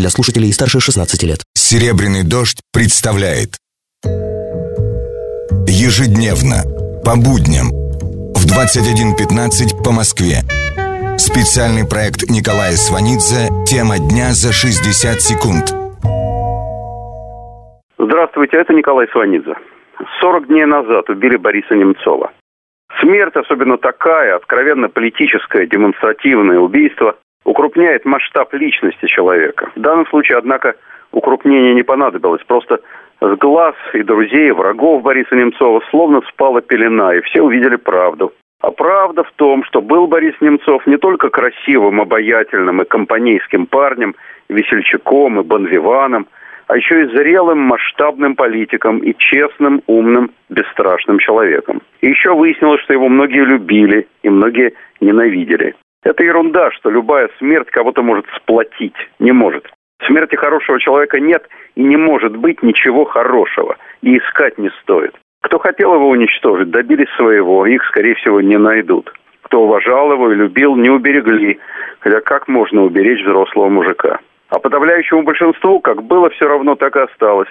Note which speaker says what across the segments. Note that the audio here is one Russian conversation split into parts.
Speaker 1: для слушателей старше 16 лет.
Speaker 2: «Серебряный дождь» представляет Ежедневно, по будням, в 21.15 по Москве. Специальный проект Николая Сванидзе «Тема дня за 60 секунд».
Speaker 3: Здравствуйте, это Николай Сванидзе. 40 дней назад убили Бориса Немцова. Смерть, особенно такая, откровенно политическое, демонстративное убийство, укрупняет масштаб личности человека. В данном случае, однако, укрупнение не понадобилось. Просто с глаз и друзей, и врагов Бориса Немцова словно спала пелена, и все увидели правду. А правда в том, что был Борис Немцов не только красивым, обаятельным и компанейским парнем, весельчаком и бонвиваном, а еще и зрелым, масштабным политиком и честным, умным, бесстрашным человеком. И еще выяснилось, что его многие любили и многие ненавидели. Это ерунда, что любая смерть кого-то может сплотить. Не может. В смерти хорошего человека нет и не может быть ничего хорошего. И искать не стоит. Кто хотел его уничтожить, добились своего, их, скорее всего, не найдут. Кто уважал его и любил, не уберегли. Хотя как можно уберечь взрослого мужика? А подавляющему большинству, как было все равно, так и осталось.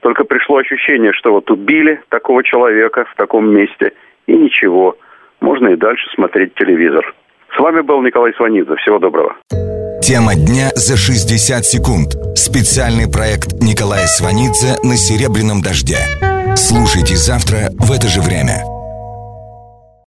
Speaker 3: Только пришло ощущение, что вот убили такого человека в таком месте, и ничего. Можно и дальше смотреть телевизор. С вами был Николай Сванидзе. Всего доброго.
Speaker 2: Тема дня за 60 секунд. Специальный проект Николая Сванидзе на «Серебряном дожде». Слушайте завтра в это же время.